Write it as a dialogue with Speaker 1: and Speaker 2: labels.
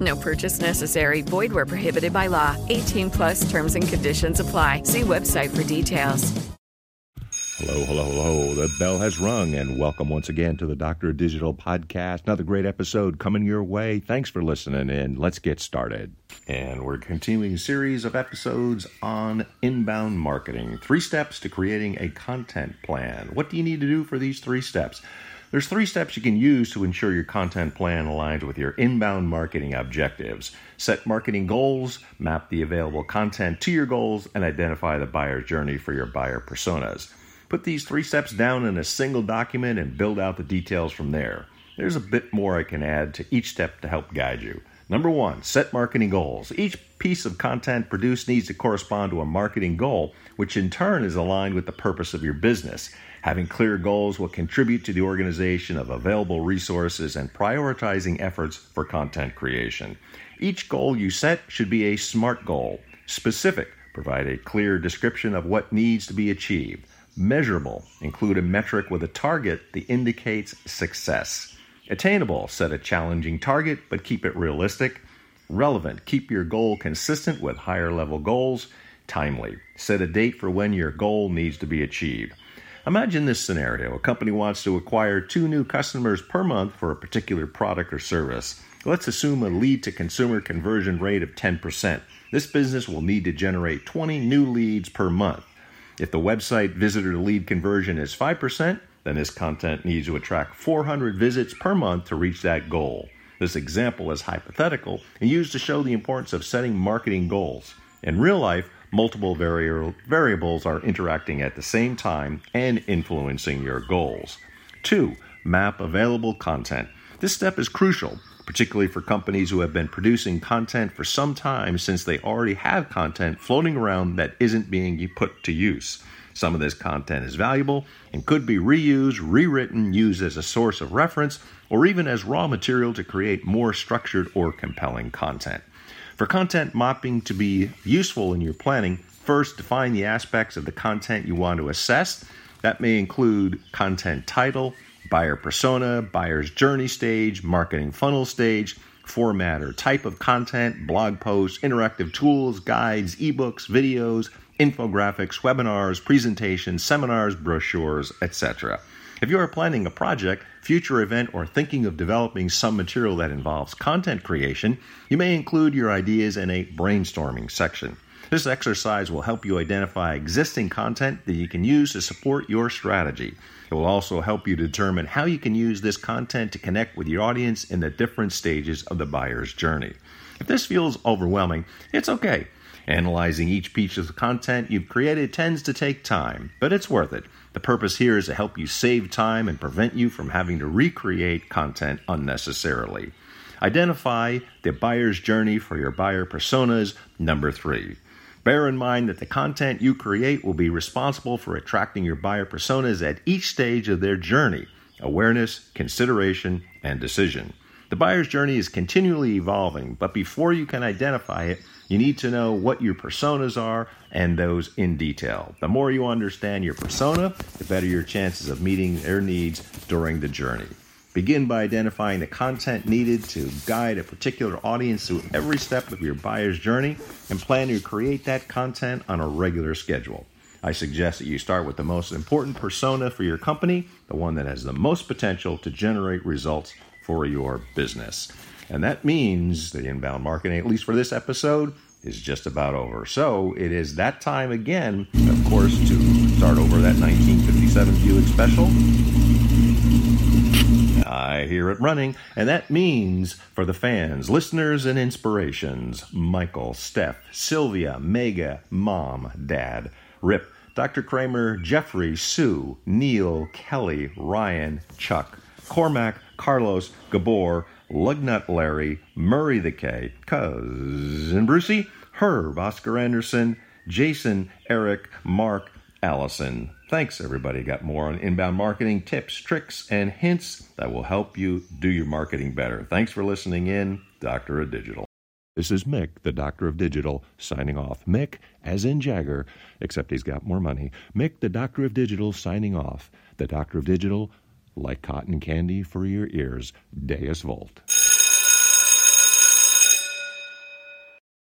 Speaker 1: No purchase necessary. Void where prohibited by law. 18 plus terms and conditions apply. See website for details.
Speaker 2: Hello, hello, hello. The bell has rung, and welcome once again to the Doctor Digital Podcast. Another great episode coming your way. Thanks for listening in. Let's get started. And we're continuing a series of episodes on inbound marketing. Three steps to creating a content plan. What do you need to do for these three steps? There's three steps you can use to ensure your content plan aligns with your inbound marketing objectives. Set marketing goals, map the available content to your goals, and identify the buyer's journey for your buyer personas. Put these three steps down in a single document and build out the details from there. There's a bit more I can add to each step to help guide you. Number one, set marketing goals. Each piece of content produced needs to correspond to a marketing goal, which in turn is aligned with the purpose of your business. Having clear goals will contribute to the organization of available resources and prioritizing efforts for content creation. Each goal you set should be a SMART goal, specific, provide a clear description of what needs to be achieved, measurable, include a metric with a target that indicates success, attainable, set a challenging target but keep it realistic, relevant, keep your goal consistent with higher level goals, timely, set a date for when your goal needs to be achieved. Imagine this scenario a company wants to acquire two new customers per month for a particular product or service. Let's assume a lead to consumer conversion rate of 10%. This business will need to generate 20 new leads per month. If the website visitor to lead conversion is 5%, then this content needs to attract 400 visits per month to reach that goal. This example is hypothetical and used to show the importance of setting marketing goals. In real life, multiple vari- variables are interacting at the same time and influencing your goals. Two, map available content. This step is crucial, particularly for companies who have been producing content for some time since they already have content floating around that isn't being put to use. Some of this content is valuable and could be reused, rewritten, used as a source of reference, or even as raw material to create more structured or compelling content. For content mapping to be useful in your planning, first define the aspects of the content you want to assess. That may include content title, buyer persona, buyer's journey stage, marketing funnel stage, format or type of content, blog posts, interactive tools, guides, ebooks, videos, infographics, webinars, presentations, seminars, brochures, etc. If you are planning a project, future event, or thinking of developing some material that involves content creation, you may include your ideas in a brainstorming section. This exercise will help you identify existing content that you can use to support your strategy. It will also help you determine how you can use this content to connect with your audience in the different stages of the buyer's journey. If this feels overwhelming, it's okay. Analyzing each piece of content you've created tends to take time, but it's worth it. The purpose here is to help you save time and prevent you from having to recreate content unnecessarily. Identify the buyer's journey for your buyer personas. Number three. Bear in mind that the content you create will be responsible for attracting your buyer personas at each stage of their journey awareness, consideration, and decision. The buyer's journey is continually evolving, but before you can identify it, you need to know what your personas are and those in detail. The more you understand your persona, the better your chances of meeting their needs during the journey. Begin by identifying the content needed to guide a particular audience through every step of your buyer's journey and plan to create that content on a regular schedule. I suggest that you start with the most important persona for your company, the one that has the most potential to generate results for your business. And that means the inbound marketing, at least for this episode, is just about over. So it is that time again, of course, to start over that 1957 Buick Special. I hear it running, and that means for the fans, listeners, and inspirations Michael, Steph, Sylvia, Mega, Mom, Dad, Rip, Dr. Kramer, Jeffrey, Sue, Neil, Kelly, Ryan, Chuck, Cormac, Carlos, Gabor, Lugnut Larry, Murray the K, Cousin Brucey, Herb, Oscar Anderson, Jason, Eric, Mark, Allison. Thanks, everybody. Got more on inbound marketing tips, tricks, and hints that will help you do your marketing better. Thanks for listening in, Doctor of Digital. This is Mick, the Doctor of Digital, signing off. Mick, as in Jagger, except he's got more money. Mick, the Doctor of Digital, signing off. The Doctor of Digital, like cotton candy for your ears, Deus Vult.